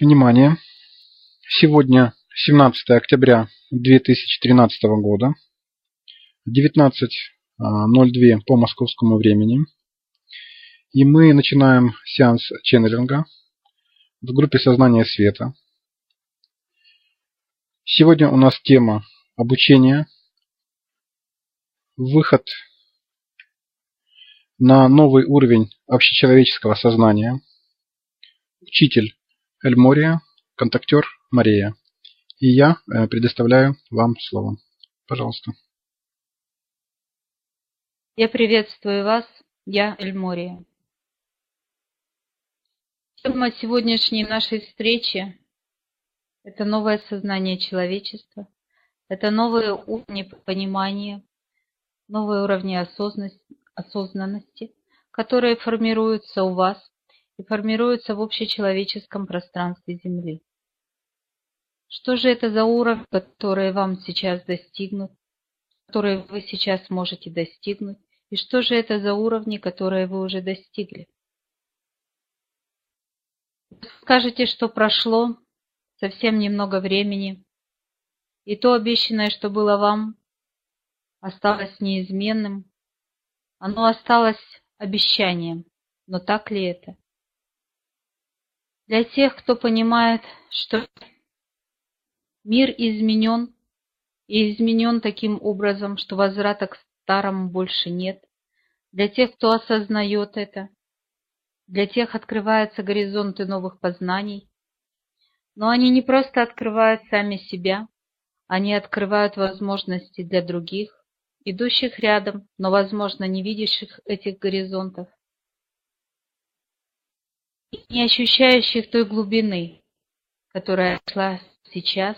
Внимание! Сегодня 17 октября 2013 года, 19.02 по московскому времени. И мы начинаем сеанс ченнелинга в группе Сознание Света. Сегодня у нас тема обучения, выход на новый уровень общечеловеческого сознания. Учитель Эльмория, контактер Мария. И я э, предоставляю вам слово. Пожалуйста. Я приветствую вас. Я Эльмория. Тема сегодняшней нашей встречи – это новое сознание человечества, это новые уровни понимания, новые уровни осознанности, осознанности, которые формируются у вас и формируются в общечеловеческом пространстве Земли. Что же это за уровни, которые вам сейчас достигнут, которые вы сейчас можете достигнуть, и что же это за уровни, которые вы уже достигли? Скажете, что прошло совсем немного времени, и то обещанное, что было вам, осталось неизменным, оно осталось обещанием, но так ли это? Для тех, кто понимает, что мир изменен, и изменен таким образом, что возврата к старому больше нет, для тех, кто осознает это, для тех открываются горизонты новых познаний, но они не просто открывают сами себя, они открывают возможности для других, идущих рядом, но, возможно, не видящих этих горизонтов, не ощущающих той глубины, которая шла сейчас,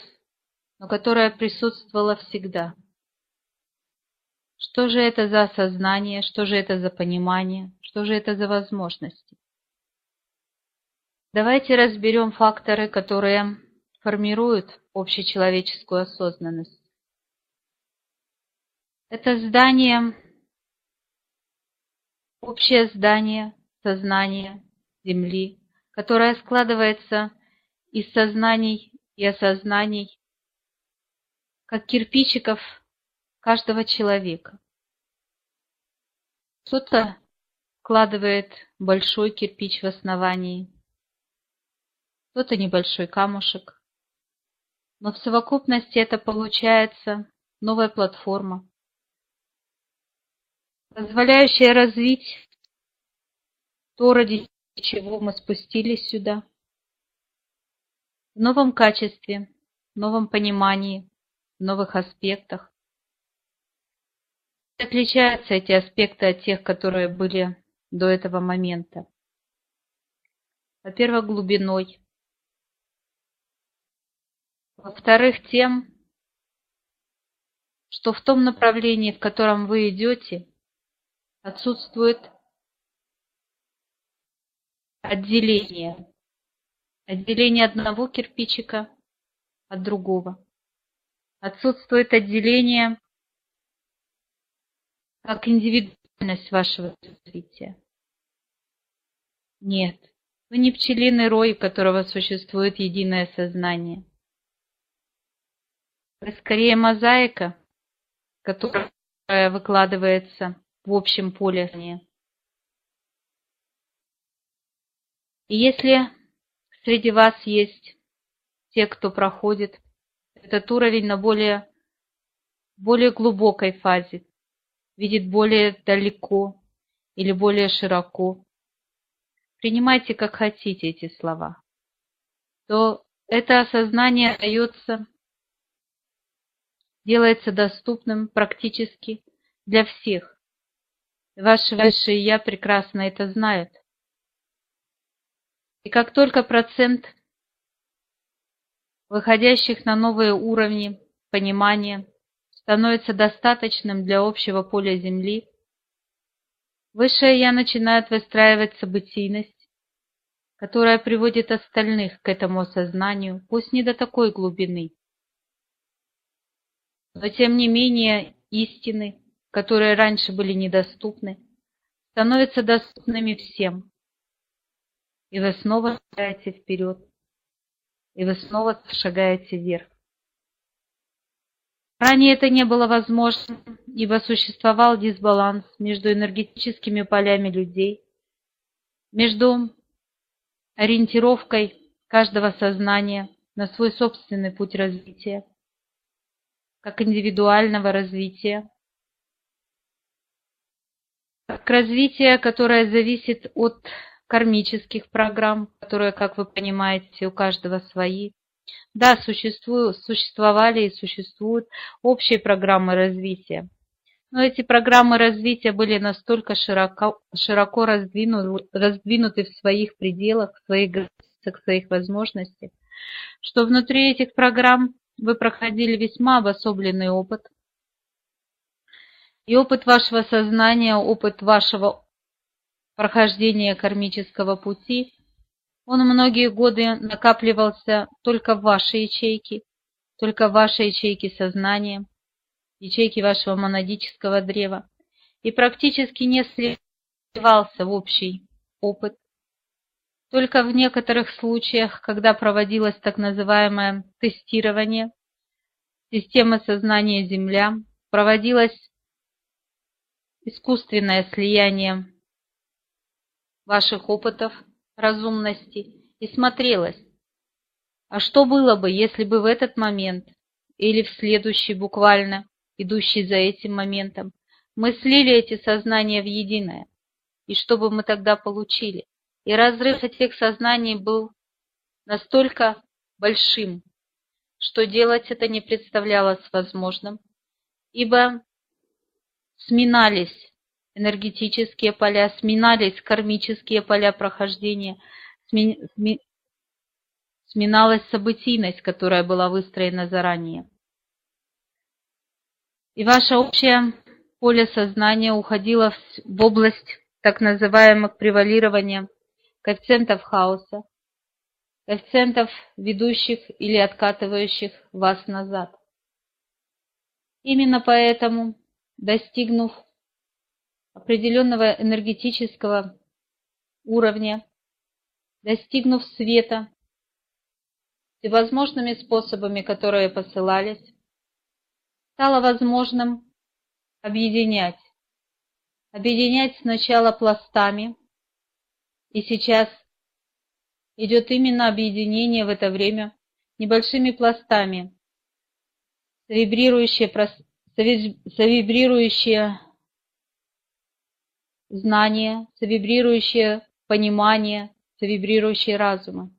но которая присутствовала всегда. Что же это за осознание, что же это за понимание, что же это за возможности? Давайте разберем факторы, которые формируют общечеловеческую осознанность. Это здание, общее здание сознания Земли, которое складывается из сознаний и осознаний, как кирпичиков каждого человека. Кто-то вкладывает большой кирпич в основании, кто-то небольшой камушек, но в совокупности это получается новая платформа, позволяющая развить то, ради чего мы спустились сюда, в новом качестве, в новом понимании, в новых аспектах. Отличаются эти аспекты от тех, которые были до этого момента. Во-первых, глубиной. Во-вторых, тем, что в том направлении, в котором вы идете, отсутствует отделение. Отделение одного кирпичика от другого. Отсутствует отделение как индивидуальность вашего развития. Нет, вы не пчелиный рой, у которого существует единое сознание. Вы скорее мозаика, которая выкладывается в общем поле. И если среди вас есть те, кто проходит этот уровень на более, более глубокой фазе, видит более далеко или более широко, принимайте как хотите эти слова, то это осознание дается, делается доступным практически для всех. Ваши высшие Я прекрасно это знают. И как только процент выходящих на новые уровни понимания становится достаточным для общего поля Земли, Высшее Я начинает выстраивать событийность, которая приводит остальных к этому осознанию, пусть не до такой глубины. Но тем не менее истины, которые раньше были недоступны, становятся доступными всем. И вы снова шагаете вперед, и вы снова шагаете вверх. Ранее это не было возможно, ибо существовал дисбаланс между энергетическими полями людей, между ориентировкой каждого сознания на свой собственный путь развития, как индивидуального развития, как развитие, которое зависит от кармических программ, которые, как вы понимаете, у каждого свои. Да, существовали и существуют общие программы развития. Но эти программы развития были настолько широко, широко раздвинуты, раздвинуты в своих пределах, в своих границах, в своих возможностях, что внутри этих программ вы проходили весьма обособленный опыт. И опыт вашего сознания, опыт вашего прохождения кармического пути, он многие годы накапливался только в вашей ячейке, только в вашей ячейке сознания, ячейке вашего монадического древа, и практически не сливался в общий опыт. Только в некоторых случаях, когда проводилось так называемое тестирование системы сознания Земля, проводилось искусственное слияние ваших опытов разумности и смотрелось, а что было бы, если бы в этот момент или в следующий буквально, идущий за этим моментом, мы слили эти сознания в единое, и что бы мы тогда получили? И разрыв этих сознаний был настолько большим, что делать это не представлялось возможным, ибо сминались энергетические поля, сминались кармические поля прохождения, сми, сми, сминалась событийность, которая была выстроена заранее. И ваше общее поле сознания уходило в, область так называемых превалирования коэффициентов хаоса, коэффициентов, ведущих или откатывающих вас назад. Именно поэтому, достигнув определенного энергетического уровня, достигнув света, всевозможными способами, которые посылались, стало возможным объединять. Объединять сначала пластами, и сейчас идет именно объединение в это время небольшими пластами, завибрирующие, завибрирующие знание, завибрирующее понимание, завибрирующие разумы.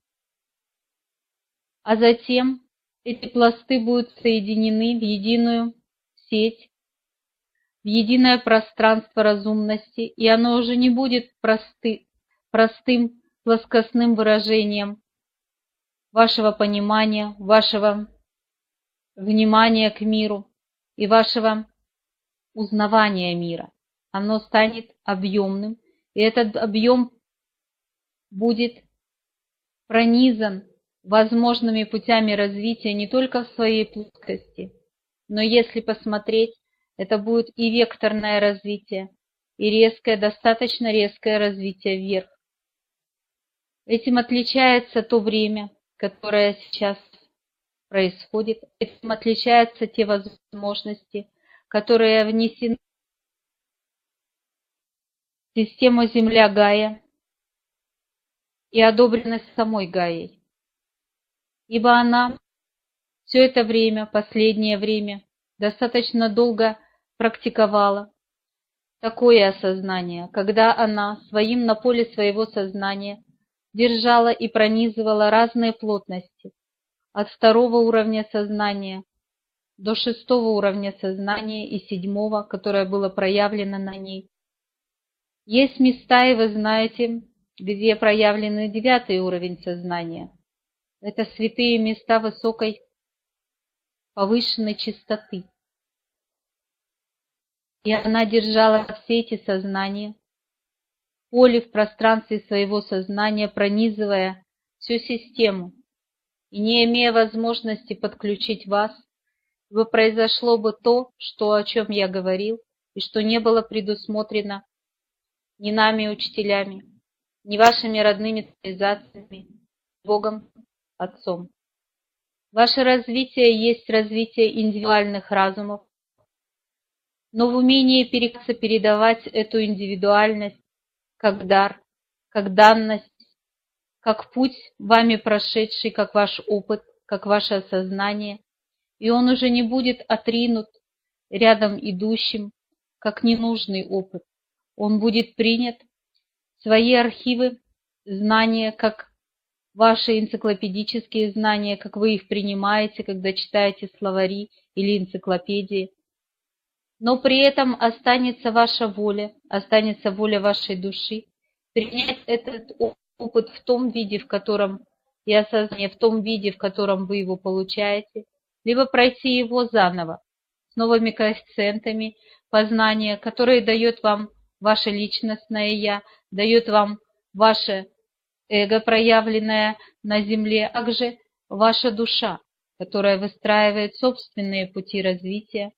А затем эти пласты будут соединены в единую сеть, в единое пространство разумности, и оно уже не будет просты, простым плоскостным выражением вашего понимания, вашего внимания к миру и вашего узнавания мира оно станет объемным, и этот объем будет пронизан возможными путями развития не только в своей плоскости, но если посмотреть, это будет и векторное развитие, и резкое, достаточно резкое развитие вверх. Этим отличается то время, которое сейчас происходит, этим отличаются те возможности, которые внесены систему Земля Гая и одобренность самой Гаей, ибо она все это время, последнее время, достаточно долго практиковала такое осознание, когда она своим на поле своего сознания держала и пронизывала разные плотности от второго уровня сознания до шестого уровня сознания и седьмого, которое было проявлено на ней, есть места, и вы знаете, где проявлены девятый уровень сознания. Это святые места высокой повышенной чистоты. И она держала все эти сознания, поле в пространстве своего сознания, пронизывая всю систему. И не имея возможности подключить вас, бы произошло бы то, что, о чем я говорил, и что не было предусмотрено ни нами, учителями, ни вашими родными цивилизациями, Богом, Отцом. Ваше развитие есть развитие индивидуальных разумов, но в умении передавать эту индивидуальность как дар, как данность, как путь вами прошедший, как ваш опыт, как ваше осознание, и он уже не будет отринут рядом идущим, как ненужный опыт. Он будет принят свои архивы, знания, как ваши энциклопедические знания, как вы их принимаете, когда читаете словари или энциклопедии. Но при этом останется ваша воля, останется воля вашей души, принять этот опыт в том виде, в котором и осознание в том виде, в котором вы его получаете, либо пройти его заново, с новыми коэффициентами познания, которые дает вам ваше личностное «я», дает вам ваше эго, проявленное на земле, а также ваша душа, которая выстраивает собственные пути развития,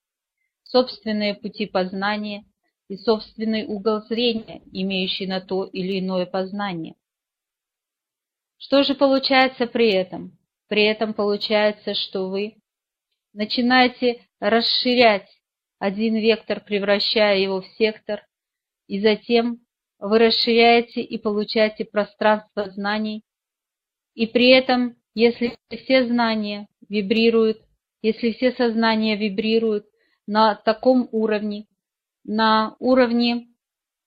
собственные пути познания и собственный угол зрения, имеющий на то или иное познание. Что же получается при этом? При этом получается, что вы начинаете расширять один вектор, превращая его в сектор, и затем вы расширяете и получаете пространство знаний, и при этом, если все знания вибрируют, если все сознания вибрируют на таком уровне, на уровне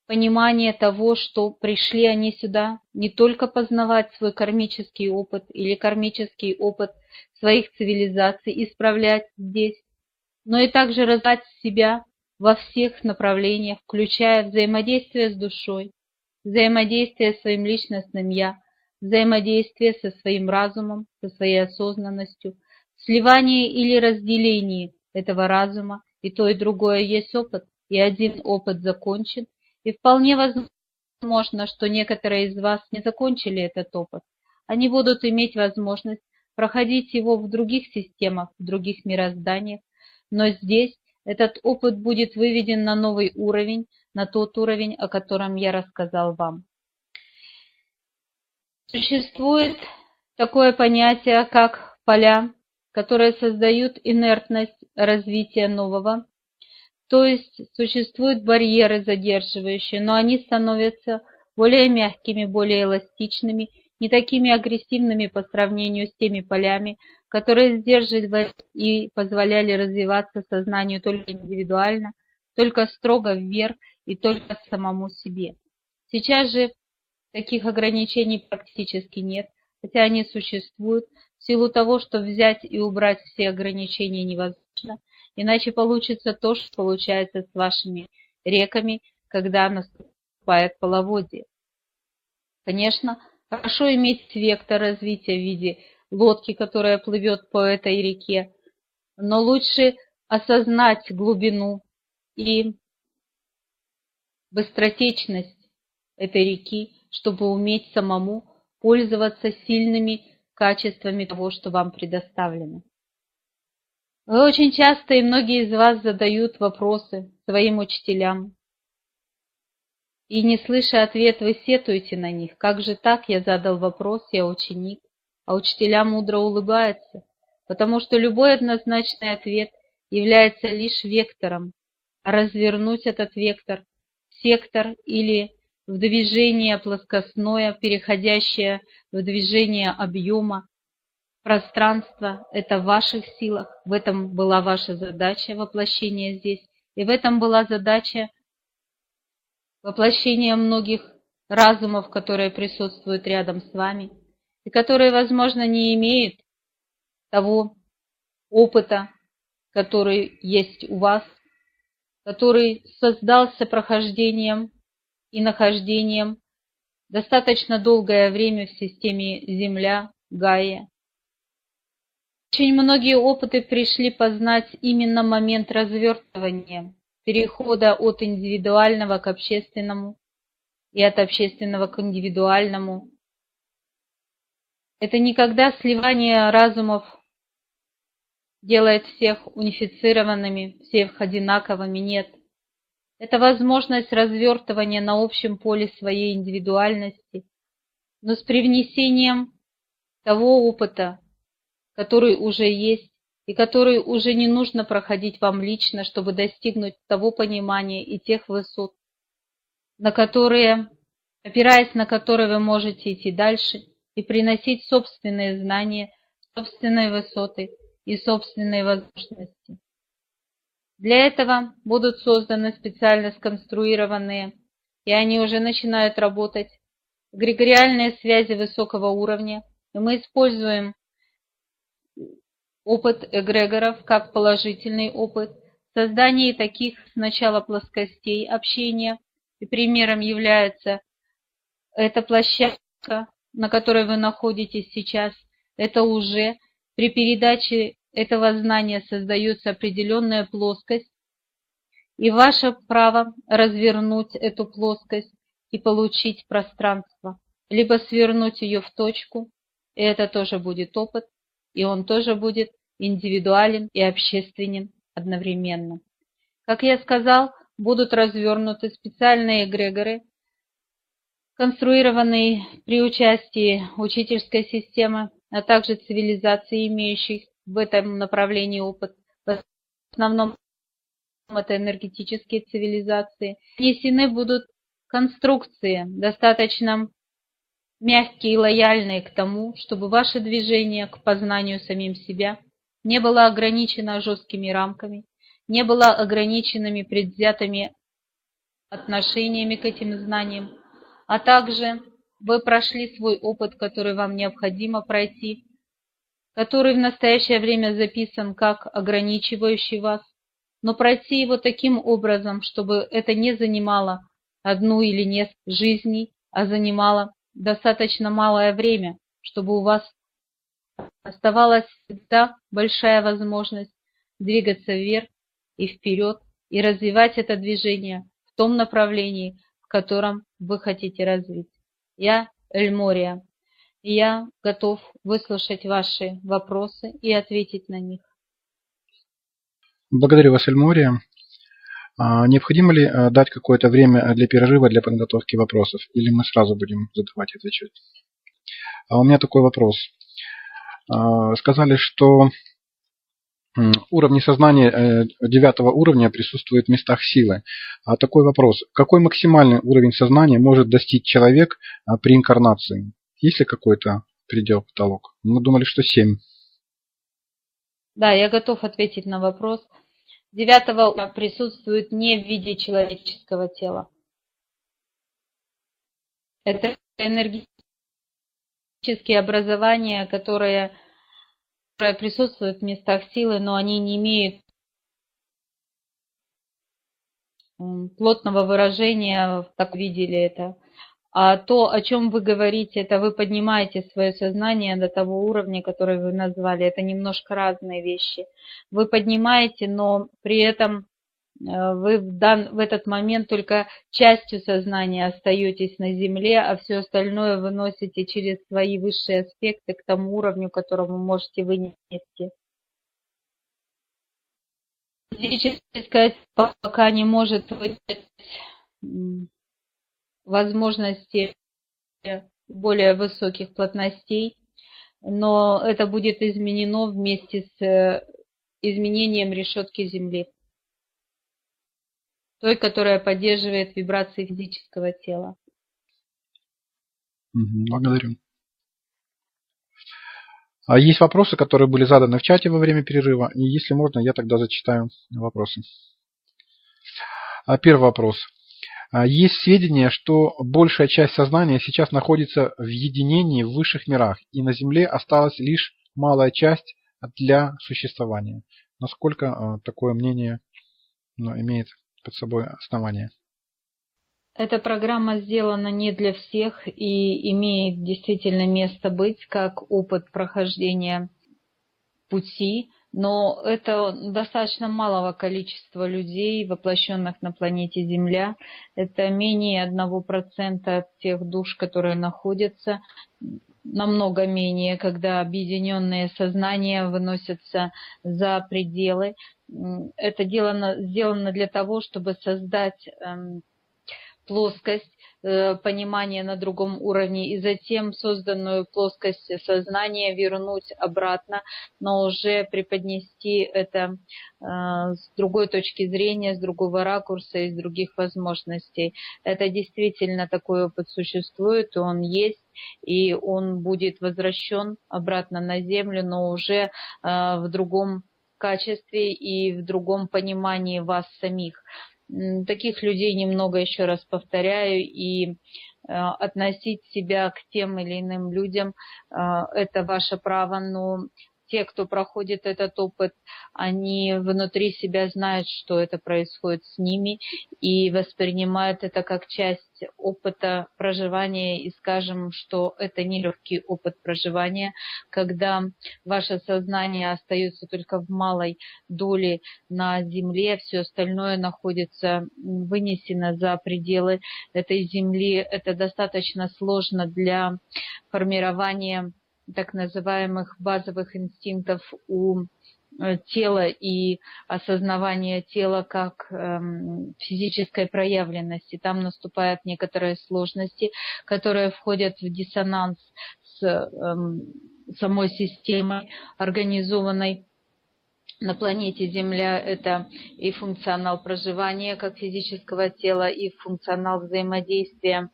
понимание того, что пришли они сюда не только познавать свой кармический опыт или кармический опыт своих цивилизаций исправлять здесь, но и также развивать себя во всех направлениях, включая взаимодействие с душой, взаимодействие с своим личностным «я», взаимодействие со своим разумом, со своей осознанностью, сливание или разделение этого разума, и то и другое есть опыт, и один опыт закончен, и вполне возможно, что некоторые из вас не закончили этот опыт. Они будут иметь возможность проходить его в других системах, в других мирозданиях, но здесь этот опыт будет выведен на новый уровень, на тот уровень, о котором я рассказал вам. Существует такое понятие, как поля, которые создают инертность развития нового, то есть существуют барьеры задерживающие, но они становятся более мягкими, более эластичными, не такими агрессивными по сравнению с теми полями, которые сдерживали и позволяли развиваться сознанию только индивидуально, только строго вверх и только самому себе. Сейчас же таких ограничений практически нет, хотя они существуют, в силу того, что взять и убрать все ограничения невозможно, Иначе получится то, что получается с вашими реками, когда наступает половодье. Конечно, хорошо иметь вектор развития в виде лодки, которая плывет по этой реке, но лучше осознать глубину и быстротечность этой реки, чтобы уметь самому пользоваться сильными качествами того, что вам предоставлено. Вы очень часто и многие из вас задают вопросы своим учителям. И не слыша ответ, вы сетуете на них. Как же так? Я задал вопрос, я ученик. А учителя мудро улыбаются, потому что любой однозначный ответ является лишь вектором. А развернуть этот вектор сектор или в движение плоскостное, переходящее в движение объема, Пространство – это в ваших силах, в этом была ваша задача воплощения здесь, и в этом была задача воплощения многих разумов, которые присутствуют рядом с вами, и которые, возможно, не имеют того опыта, который есть у вас, который создался прохождением и нахождением достаточно долгое время в системе Земля, Гая, очень многие опыты пришли познать именно момент развертывания, перехода от индивидуального к общественному и от общественного к индивидуальному. Это никогда сливание разумов делает всех унифицированными, всех одинаковыми, нет. Это возможность развертывания на общем поле своей индивидуальности, но с привнесением того опыта, который уже есть и который уже не нужно проходить вам лично, чтобы достигнуть того понимания и тех высот, на которые, опираясь на которые вы можете идти дальше и приносить собственные знания, собственные высоты и собственные возможности. Для этого будут созданы специально сконструированные, и они уже начинают работать, эгрегориальные связи высокого уровня, и мы используем опыт эгрегоров как положительный опыт, создание таких сначала плоскостей общения, и примером является эта площадка, на которой вы находитесь сейчас, это уже при передаче этого знания создается определенная плоскость, и ваше право развернуть эту плоскость и получить пространство, либо свернуть ее в точку, и это тоже будет опыт, и он тоже будет индивидуален и общественен одновременно. Как я сказал, будут развернуты специальные эгрегоры, конструированные при участии учительской системы, а также цивилизаций, имеющих в этом направлении опыт. В основном это энергетические цивилизации. Внесены будут конструкции, достаточно мягкие и лояльные к тому, чтобы ваше движение к познанию самим себя не было ограничено жесткими рамками, не было ограниченными предвзятыми отношениями к этим знаниям, а также вы прошли свой опыт, который вам необходимо пройти, который в настоящее время записан как ограничивающий вас, но пройти его таким образом, чтобы это не занимало одну или несколько жизней, а занимало достаточно малое время, чтобы у вас оставалась всегда большая возможность двигаться вверх и вперед и развивать это движение в том направлении, в котором вы хотите развить. Я Эльмория, я готов выслушать ваши вопросы и ответить на них. Благодарю вас, Эльмория. А, необходимо ли а, дать какое-то время для перерыва для подготовки вопросов, или мы сразу будем задавать и отвечать? А у меня такой вопрос. Сказали, что уровни сознания э, девятого уровня присутствуют в местах силы. А такой вопрос. Какой максимальный уровень сознания может достичь человек при инкарнации? Есть ли какой-то предел, потолок? Мы думали, что 7. Да, я готов ответить на вопрос девятого присутствует не в виде человеческого тела. Это энергетические образования, которые присутствуют в местах силы, но они не имеют плотного выражения, так видели это. А то, о чем вы говорите, это вы поднимаете свое сознание до того уровня, который вы назвали. Это немножко разные вещи. Вы поднимаете, но при этом вы в, дан, в этот момент только частью сознания остаетесь на Земле, а все остальное вы носите через свои высшие аспекты к тому уровню, которому можете вынести. Физическая пока не может выдать возможности более высоких плотностей, но это будет изменено вместе с э, изменением решетки Земли, той, которая поддерживает вибрации физического тела. Благодарю. А есть вопросы, которые были заданы в чате во время перерыва, и если можно, я тогда зачитаю вопросы. А первый вопрос. А, есть сведения, что большая часть сознания сейчас находится в единении в высших мирах, и на Земле осталась лишь малая часть для существования. Насколько а, такое мнение ну, имеет под собой основание? Эта программа сделана не для всех и имеет действительно место быть как опыт прохождения пути, но это достаточно малого количества людей, воплощенных на планете Земля. Это менее 1% от тех душ, которые находятся, намного менее, когда объединенные сознания выносятся за пределы. Это сделано, сделано для того, чтобы создать эм, плоскость Э, понимание на другом уровне и затем созданную плоскость сознания вернуть обратно, но уже преподнести это э, с другой точки зрения, с другого ракурса, из других возможностей. Это действительно такой опыт существует, он есть, и он будет возвращен обратно на Землю, но уже э, в другом качестве и в другом понимании вас самих. Таких людей немного, еще раз повторяю, и э, относить себя к тем или иным людям э, – это ваше право, но те, кто проходит этот опыт, они внутри себя знают, что это происходит с ними и воспринимают это как часть опыта проживания и скажем, что это нелегкий опыт проживания, когда ваше сознание остается только в малой доле на земле, все остальное находится вынесено за пределы этой земли. Это достаточно сложно для формирования так называемых базовых инстинктов у э, тела и осознавания тела как эм, физической проявленности. Там наступают некоторые сложности, которые входят в диссонанс с эм, самой системой организованной на планете Земля это и функционал проживания как физического тела, и функционал взаимодействия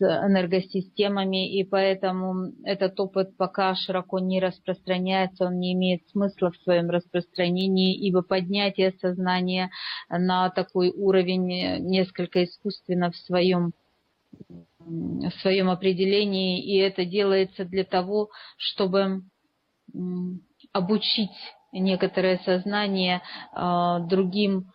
энергосистемами, и поэтому этот опыт пока широко не распространяется, он не имеет смысла в своем распространении, ибо поднятие сознания на такой уровень несколько искусственно в своем в своем определении, и это делается для того, чтобы обучить некоторое сознание а, другим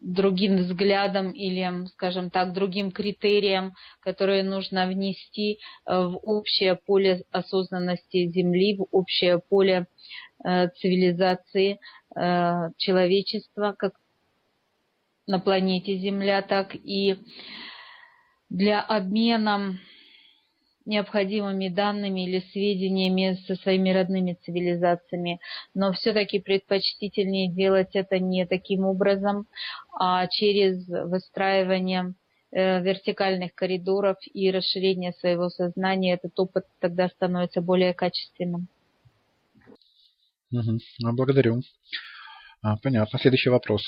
другим взглядом или, скажем так, другим критериям, которые нужно внести э, в общее поле осознанности Земли, в общее поле э, цивилизации э, человечества, как на планете Земля, так и для обмена необходимыми данными или сведениями со своими родными цивилизациями. Но все-таки предпочтительнее делать это не таким образом, а через выстраивание э, вертикальных коридоров и расширение своего сознания, этот опыт тогда становится более качественным. Угу. Благодарю. А, понятно. Следующий вопрос.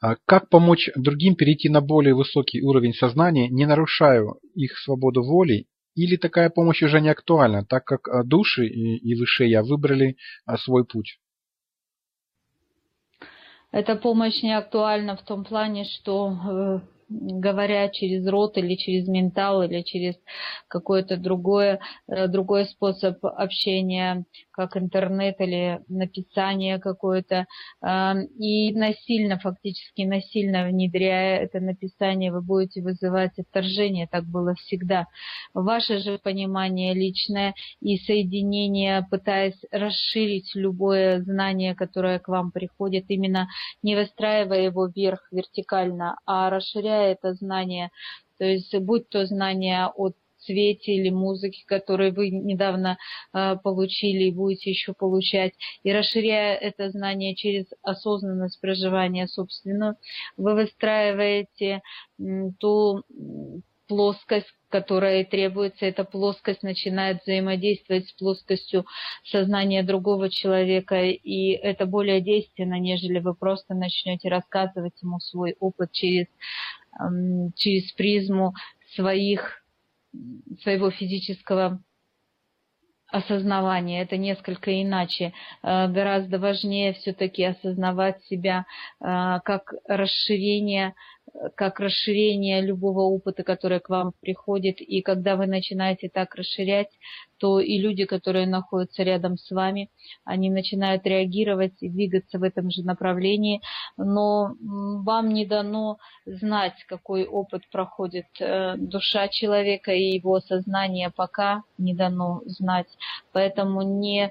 А как помочь другим перейти на более высокий уровень сознания, не нарушая их свободу воли или такая помощь уже не актуальна, так как а, души и, и я выбрали а, свой путь? Эта помощь не актуальна в том плане, что э, говоря через рот или через ментал или через какой-то другой, э, другой способ общения, как интернет или написание какое-то, и насильно, фактически насильно внедряя это написание, вы будете вызывать отторжение, так было всегда. Ваше же понимание личное и соединение, пытаясь расширить любое знание, которое к вам приходит, именно не выстраивая его вверх вертикально, а расширяя это знание, то есть будь то знание от цвете или музыки, которые вы недавно э, получили и будете еще получать, и расширяя это знание через осознанность проживания собственную, вы выстраиваете ту плоскость, которая требуется, эта плоскость начинает взаимодействовать с плоскостью сознания другого человека, и это более действенно, нежели вы просто начнете рассказывать ему свой опыт через, через призму своих своего физического осознавания. Это несколько иначе. Э, гораздо важнее все-таки осознавать себя э, как расширение как расширение любого опыта, который к вам приходит. И когда вы начинаете так расширять, то и люди, которые находятся рядом с вами, они начинают реагировать и двигаться в этом же направлении. Но вам не дано знать, какой опыт проходит э, душа человека и его сознание пока не дано знать. Поэтому не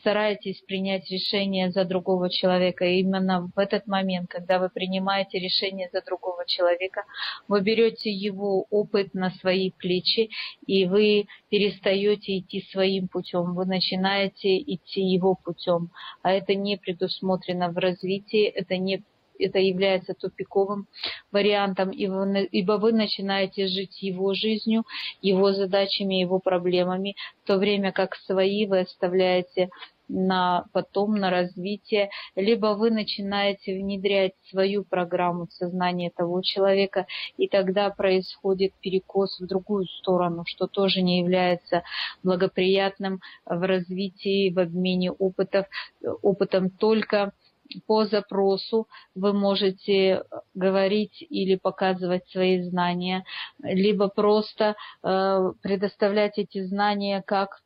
старайтесь принять решение за другого человека. Именно в этот момент, когда вы принимаете решение за другого человека, вы берете его опыт на свои плечи, и вы перестаете идти своим путем, вы начинаете идти его путем. А это не предусмотрено в развитии, это не это является тупиковым вариантом, ибо вы начинаете жить его жизнью, его задачами, его проблемами, в то время как свои вы оставляете на потом, на развитие, либо вы начинаете внедрять свою программу в сознание того человека, и тогда происходит перекос в другую сторону, что тоже не является благоприятным в развитии, в обмене опытов, опытом только по запросу. Вы можете говорить или показывать свои знания, либо просто э, предоставлять эти знания как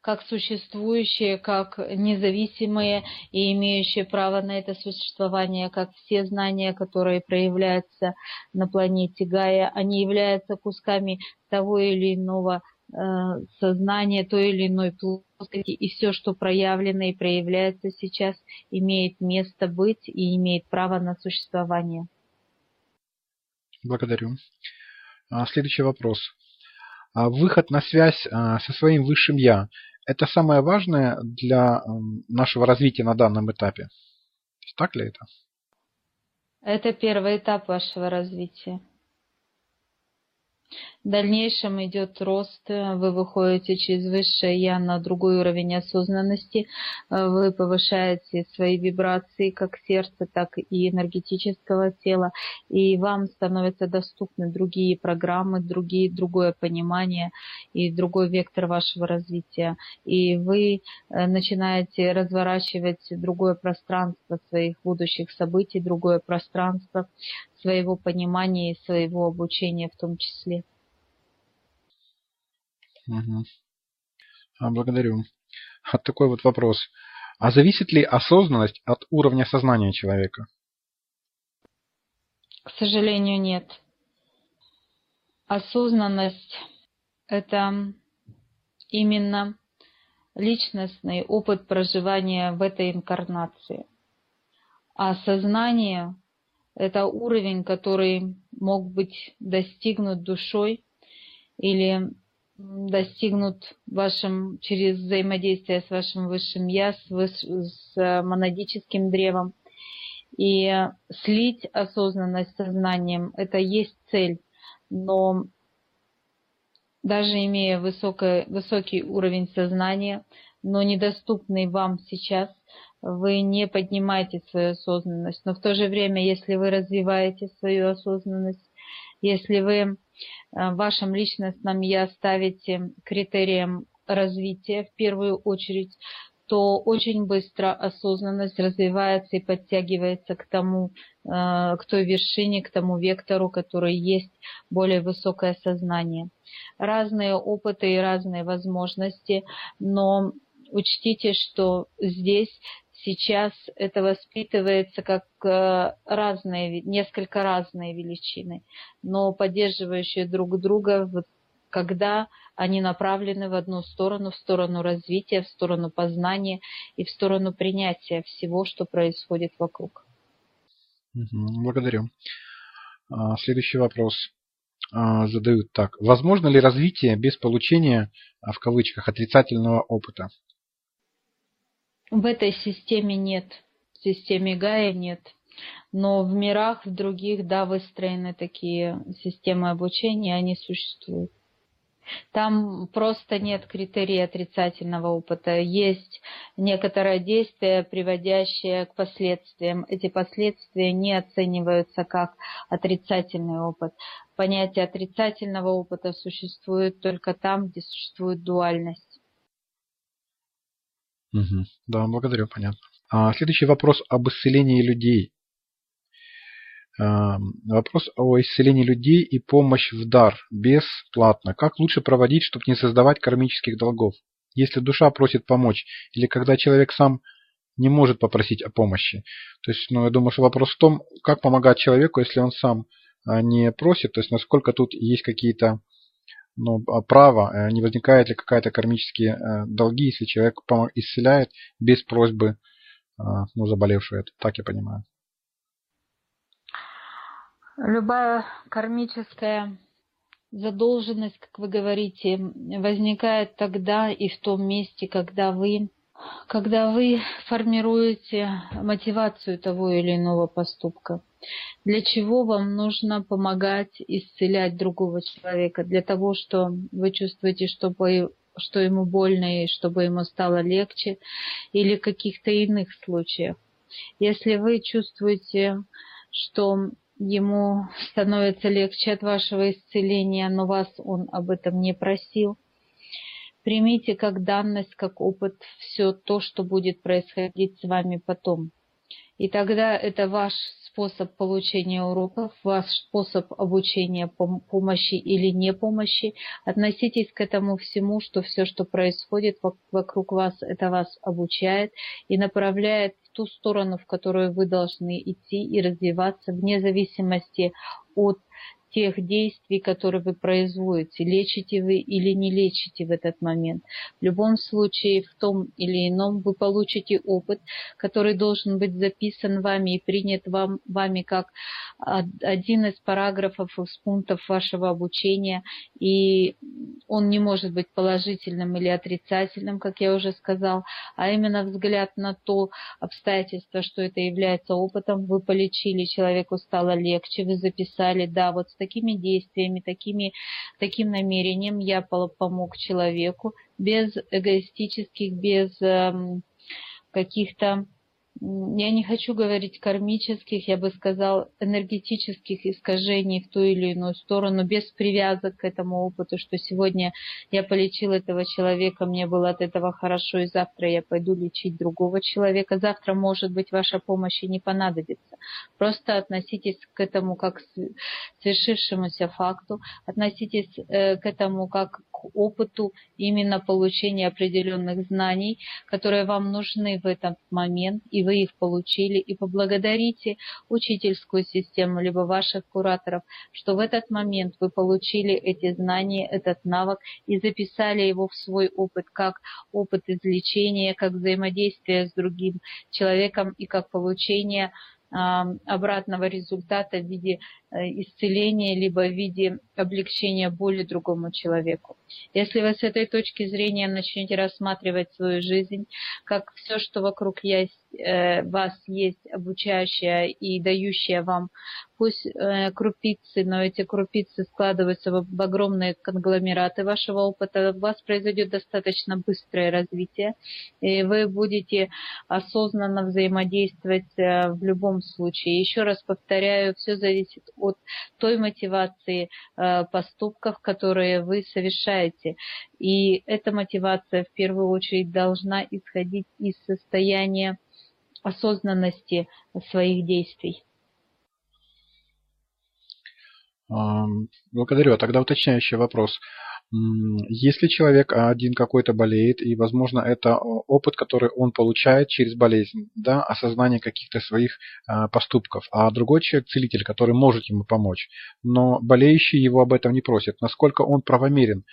как существующие, как независимые и имеющие право на это существование, как все знания, которые проявляются на планете Гая, они являются кусками того или иного э, сознания, той или иной плоскости, и все, что проявлено и проявляется сейчас, имеет место быть и имеет право на существование. Благодарю. А, следующий вопрос. А выход на связь а, со своим высшим Я – это самое важное для нашего развития на данном этапе. Так ли это? Это первый этап вашего развития. В дальнейшем идет рост, вы выходите через высшее Я на другой уровень осознанности, вы повышаете свои вибрации как сердца, так и энергетического тела, и вам становятся доступны другие программы, другие, другое понимание и другой вектор вашего развития. И вы э, начинаете разворачивать другое пространство своих будущих событий, другое пространство своего понимания и своего обучения в том числе. Угу. Благодарю. Вот такой вот вопрос. А зависит ли осознанность от уровня сознания человека? К сожалению, нет. Осознанность – это именно личностный опыт проживания в этой инкарнации. А сознание – это уровень, который мог быть достигнут душой или достигнут вашим через взаимодействие с вашим высшим я, с, выс, с э, монадическим древом. И слить осознанность сознанием – это есть цель, но даже имея высокий, высокий уровень сознания, но недоступный вам сейчас, вы не поднимаете свою осознанность. Но в то же время, если вы развиваете свою осознанность, если вы Э, в вашем личностном я ставите критерием развития в первую очередь, то очень быстро осознанность развивается и подтягивается к тому, э, к той вершине, к тому вектору, который есть более высокое сознание. Разные опыты и разные возможности, но учтите, что здесь сейчас это воспитывается как э, разные, несколько разные величины, но поддерживающие друг друга, когда они направлены в одну сторону, в сторону развития, в сторону познания и в сторону принятия всего, что происходит вокруг. Благодарю. А, следующий вопрос а, задают так. Возможно ли развитие без получения, а, в кавычках, отрицательного опыта? В этой системе нет, в системе Гая нет. Но в мирах, в других, да, выстроены такие системы обучения, они существуют. Там просто нет критерия отрицательного опыта. Есть некоторое действие, приводящее к последствиям. Эти последствия не оцениваются как отрицательный опыт. Понятие отрицательного опыта существует только там, где существует дуальность. Угу. Да, благодарю, понятно. А, следующий вопрос об исцелении людей. А, вопрос о исцелении людей и помощь в дар бесплатно. Как лучше проводить, чтобы не создавать кармических долгов? Если душа просит помочь, или когда человек сам не может попросить о помощи. То есть, ну, я думаю, что вопрос в том, как помогать человеку, если он сам а, не просит, то есть насколько тут есть какие-то ну, а право, э, не возникает ли какая-то кармические э, долги, если человек исцеляет без просьбы э, ну, заболевшего. Так я понимаю. Любая кармическая задолженность, как вы говорите, возникает тогда и в том месте, когда вы когда вы формируете мотивацию того или иного поступка. Для чего вам нужно помогать исцелять другого человека? Для того, что вы чувствуете, что, что ему больно и чтобы ему стало легче, или каких-то иных случаях. Если вы чувствуете, что ему становится легче от вашего исцеления, но вас он об этом не просил, примите как данность, как опыт все то, что будет происходить с вами потом. И тогда это ваш способ получения уроков, ваш способ обучения помощи или не помощи. Относитесь к этому всему, что все, что происходит вокруг вас, это вас обучает и направляет в ту сторону, в которую вы должны идти и развиваться вне зависимости от тех действий, которые вы производите, лечите вы или не лечите в этот момент. В любом случае, в том или ином вы получите опыт, который должен быть записан вами и принят вам, вами как один из параграфов из пунктов вашего обучения, и он не может быть положительным или отрицательным, как я уже сказал, а именно взгляд на то обстоятельство, что это является опытом, вы полечили, человеку стало легче, вы записали, да, вот такими действиями, такими, таким намерением я помог человеку без эгоистических, без эм, каких-то я не хочу говорить кармических, я бы сказал, энергетических искажений в ту или иную сторону, без привязок к этому опыту, что сегодня я полечил этого человека, мне было от этого хорошо, и завтра я пойду лечить другого человека. Завтра, может быть, ваша помощь и не понадобится. Просто относитесь к этому как к свершившемуся факту, относитесь э, к этому как опыту именно получения определенных знаний, которые вам нужны в этот момент, и вы их получили, и поблагодарите учительскую систему, либо ваших кураторов, что в этот момент вы получили эти знания, этот навык и записали его в свой опыт, как опыт излечения, как взаимодействие с другим человеком и как получение обратного результата в виде э, исцеления, либо в виде облегчения боли другому человеку. Если вы с этой точки зрения начнете рассматривать свою жизнь, как все, что вокруг есть, э, вас есть, обучающее и дающее вам пусть э, крупицы, но эти крупицы складываются в, в огромные конгломераты вашего опыта, у вас произойдет достаточно быстрое развитие, и вы будете осознанно взаимодействовать э, в любом случае. Еще раз повторяю, все зависит от той мотивации э, поступков, которые вы совершаете. И эта мотивация в первую очередь должна исходить из состояния осознанности своих действий. Благодарю. А тогда уточняющий вопрос. Если человек один какой-то болеет, и, возможно, это опыт, который он получает через болезнь, да, осознание каких-то своих а, поступков, а другой человек, целитель, который может ему помочь, но болеющий его об этом не просит, насколько он правомерен,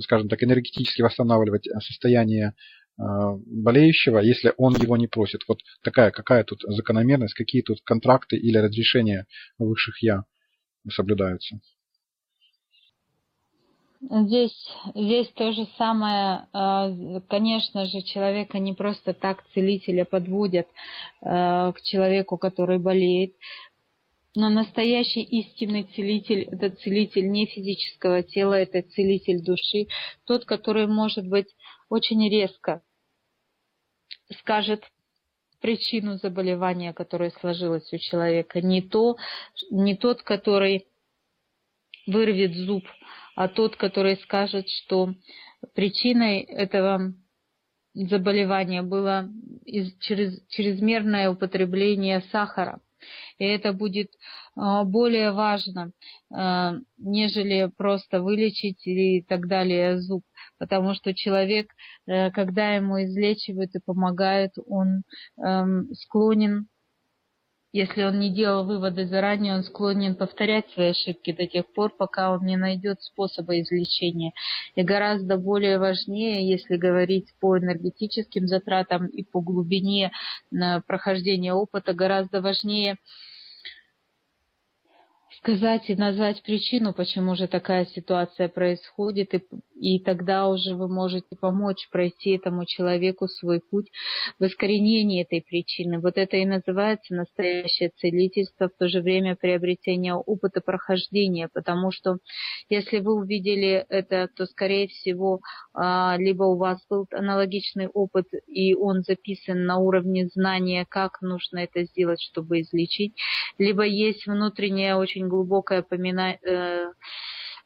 скажем так, энергетически восстанавливать состояние а, болеющего, если он его не просит. Вот такая, какая тут закономерность, какие тут контракты или разрешения высших я соблюдаются. Здесь, здесь то же самое, а, конечно же, человека не просто так целителя подводят а, к человеку, который болеет, но настоящий истинный целитель – это целитель не физического тела, это целитель души, тот, который может быть очень резко скажет причину заболевания, которое сложилось у человека, не, то, не тот, который вырвет зуб, а тот, который скажет, что причиной этого заболевания было из, через, чрезмерное употребление сахара. И это будет а, более важно, а, нежели просто вылечить и так далее зуб. Потому что человек, э, когда ему излечивают и помогают, он эм, склонен если он не делал выводы заранее, он склонен повторять свои ошибки до тех пор, пока он не найдет способа излечения. И гораздо более важнее, если говорить по энергетическим затратам и по глубине прохождения опыта, гораздо важнее сказать и назвать причину, почему же такая ситуация происходит, и, и тогда уже вы можете помочь пройти этому человеку свой путь в искоренении этой причины. Вот это и называется настоящее целительство, в то же время приобретение опыта прохождения, потому что если вы увидели это, то, скорее всего, а, либо у вас был аналогичный опыт, и он записан на уровне знания, как нужно это сделать, чтобы излечить, либо есть внутренняя очень глубокое э,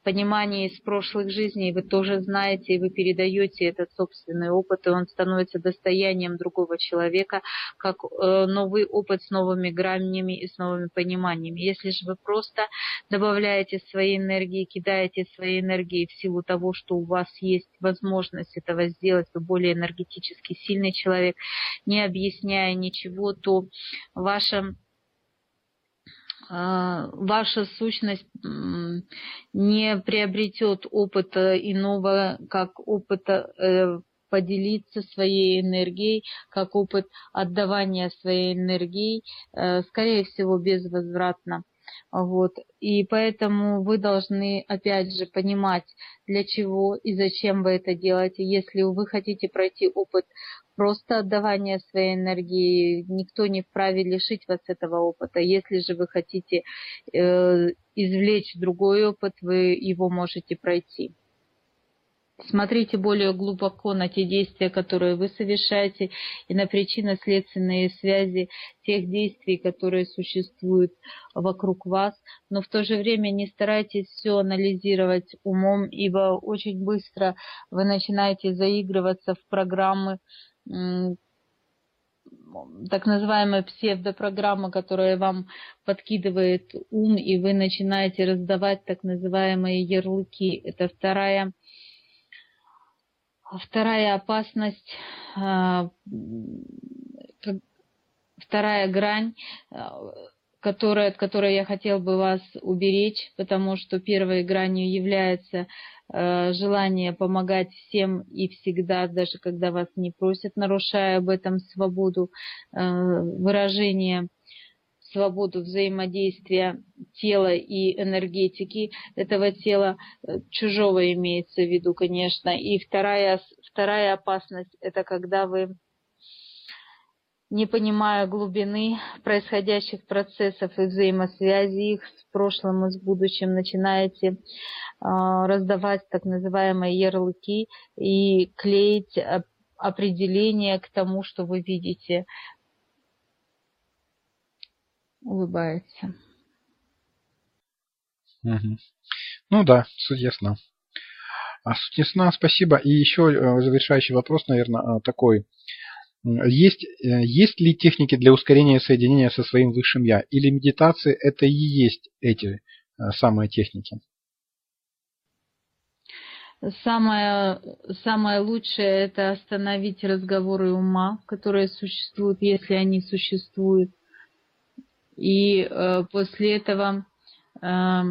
понимание из прошлых жизней, вы тоже знаете, и вы передаете этот собственный опыт, и он становится достоянием другого человека, как э, новый опыт с новыми гранями и с новыми пониманиями. Если же вы просто добавляете своей энергии, кидаете своей энергии в силу того, что у вас есть возможность этого сделать, вы более энергетически сильный человек, не объясняя ничего, то ваша а, ваша сущность не приобретет опыта иного, как опыта э, поделиться своей энергией, как опыт отдавания своей энергии, э, скорее всего, безвозвратно. Вот. И поэтому вы должны, опять же, понимать, для чего и зачем вы это делаете. Если вы хотите пройти опыт просто отдавания своей энергии, никто не вправе лишить вас этого опыта. Если же вы хотите э, извлечь другой опыт, вы его можете пройти. Смотрите более глубоко на те действия, которые вы совершаете, и на причинно-следственные связи тех действий, которые существуют вокруг вас. Но в то же время не старайтесь все анализировать умом, ибо очень быстро вы начинаете заигрываться в программы, так называемая псевдопрограмма, которая вам подкидывает ум, и вы начинаете раздавать так называемые ярлыки. Это вторая, вторая опасность, а, вторая грань, а, которая, от которой я хотел бы вас уберечь, потому что первой гранью является Э, желание помогать всем и всегда, даже когда вас не просят, нарушая об этом свободу э, выражения, свободу взаимодействия тела и энергетики этого тела, э, чужого имеется в виду, конечно. И вторая, вторая опасность – это когда вы не понимая глубины происходящих процессов и взаимосвязи их с прошлым и с будущим, начинаете а, раздавать так называемые ярлыки и клеить определение к тому, что вы видите. Улыбается. Угу. Ну да, суть ясна. А суть ясна, спасибо. И еще э, завершающий вопрос, наверное, а, такой. Есть, э, есть ли техники для ускорения соединения со своим высшим Я? Или медитации это и есть эти э, самые техники? Самое, самое лучшее это остановить разговоры ума, которые существуют, если они существуют. И э, после этого э,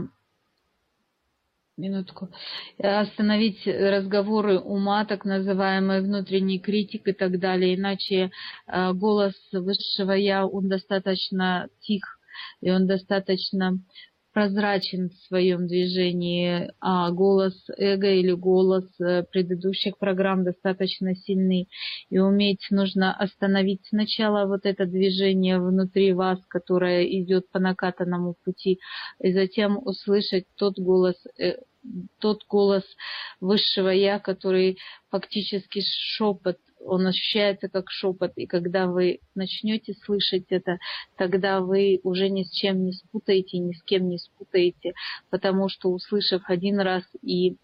минутку, остановить разговоры ума, так называемый внутренний критик и так далее, иначе э, голос высшего я, он достаточно тих, и он достаточно прозрачен в своем движении, а голос эго или голос э, предыдущих программ достаточно сильный. И уметь нужно остановить сначала вот это движение внутри вас, которое идет по накатанному пути, и затем услышать тот голос э, тот голос высшего я, который фактически шепот он ощущается как шепот, и когда вы начнете слышать это, тогда вы уже ни с чем не спутаете, ни с кем не спутаете, потому что услышав один раз и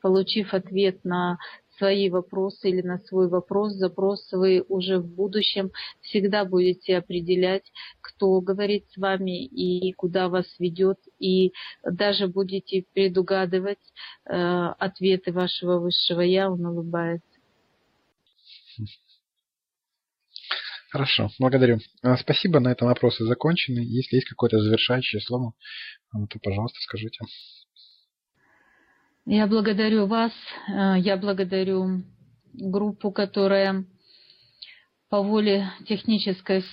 получив ответ на свои вопросы или на свой вопрос, запрос вы уже в будущем всегда будете определять, кто говорит с вами и куда вас ведет, и даже будете предугадывать э, ответы вашего высшего Я, он улыбается. Хорошо, благодарю. А, спасибо, на этом вопросы закончены. Если есть какое-то завершающее слово, а, то, пожалуйста, скажите. Я благодарю вас, а, я благодарю группу, которая по воле технической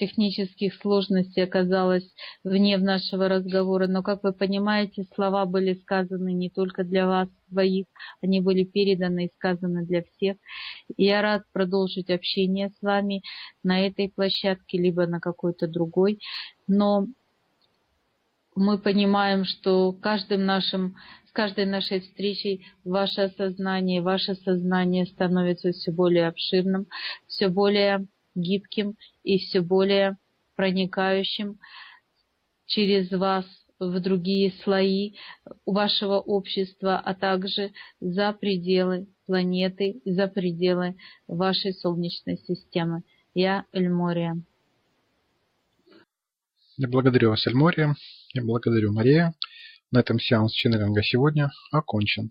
технических сложностей оказалась вне нашего разговора, но, как вы понимаете, слова были сказаны не только для вас двоих, они были переданы и сказаны для всех. Я рад продолжить общение с вами на этой площадке, либо на какой-то другой, но мы понимаем, что каждым нашим, с каждой нашей встречей ваше сознание, ваше сознание становится все более обширным, все более гибким и все более проникающим через вас в другие слои вашего общества, а также за пределы планеты, за пределы вашей Солнечной системы. Я Эльмория. Я благодарю вас, Эльмория. Я благодарю Мария. На этом сеанс Чинринга сегодня окончен.